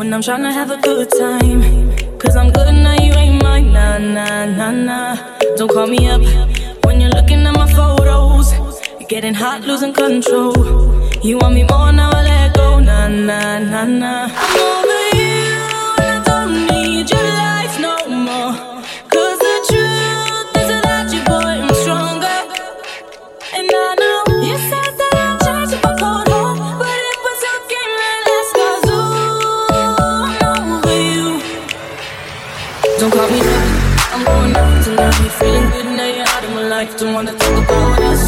And I'm trying to have a good time. Cause I'm good now, you ain't mine. Nah, nah, nah, nah. Don't call me up when you're looking at my photos. You're getting hot, losing control. You want me more now, I let go. Nah, nah, nah, nah. I'm going out tonight. Feeling good now you're out of my life. Don't wanna talk about us.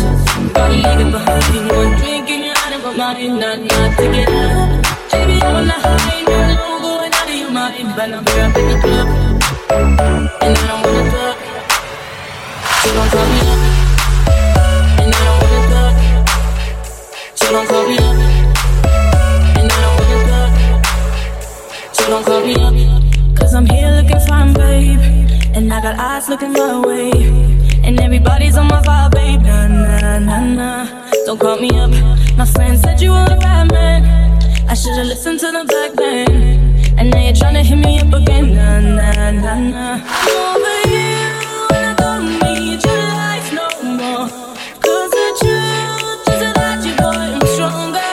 Gotta leave it behind. One drink and you're out of my mind. Not, not to get up. Baby, I'm on the high, no low, going out of your mind. But I'm here up in the club, and I don't wanna talk. So don't call me up. And I don't wanna talk. So don't call me up. And I don't wanna talk. So don't call me up. Cause I'm here looking fine, babe. And I got eyes looking my way. And everybody's on my vibe, babe. Nah, nah, nah, nah. Don't call me up. My friend said you were a right man. I should've listened to the back then. And now you're trying to hit me up again. Nah, nah, nah, nah. Over you. And I don't need your life no the truth is without you, boy, I'm stronger.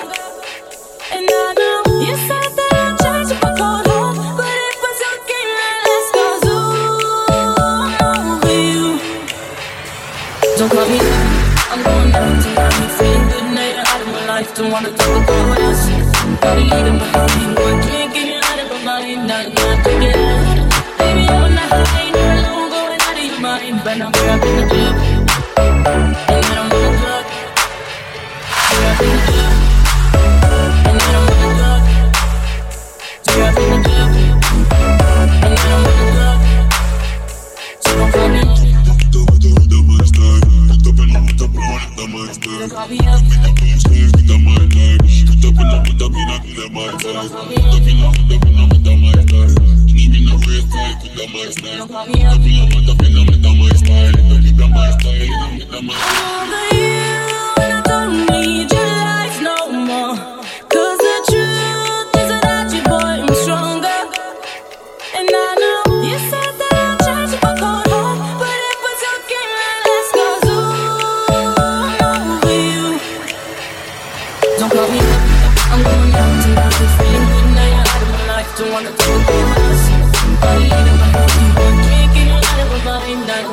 And I know you said Don't call me up, I'm going out tonight. Feeling good now you're out of my life. Don't wanna talk about us. Gotta leave it behind. One drink and you're out of my mind. Not to get Don't call me up.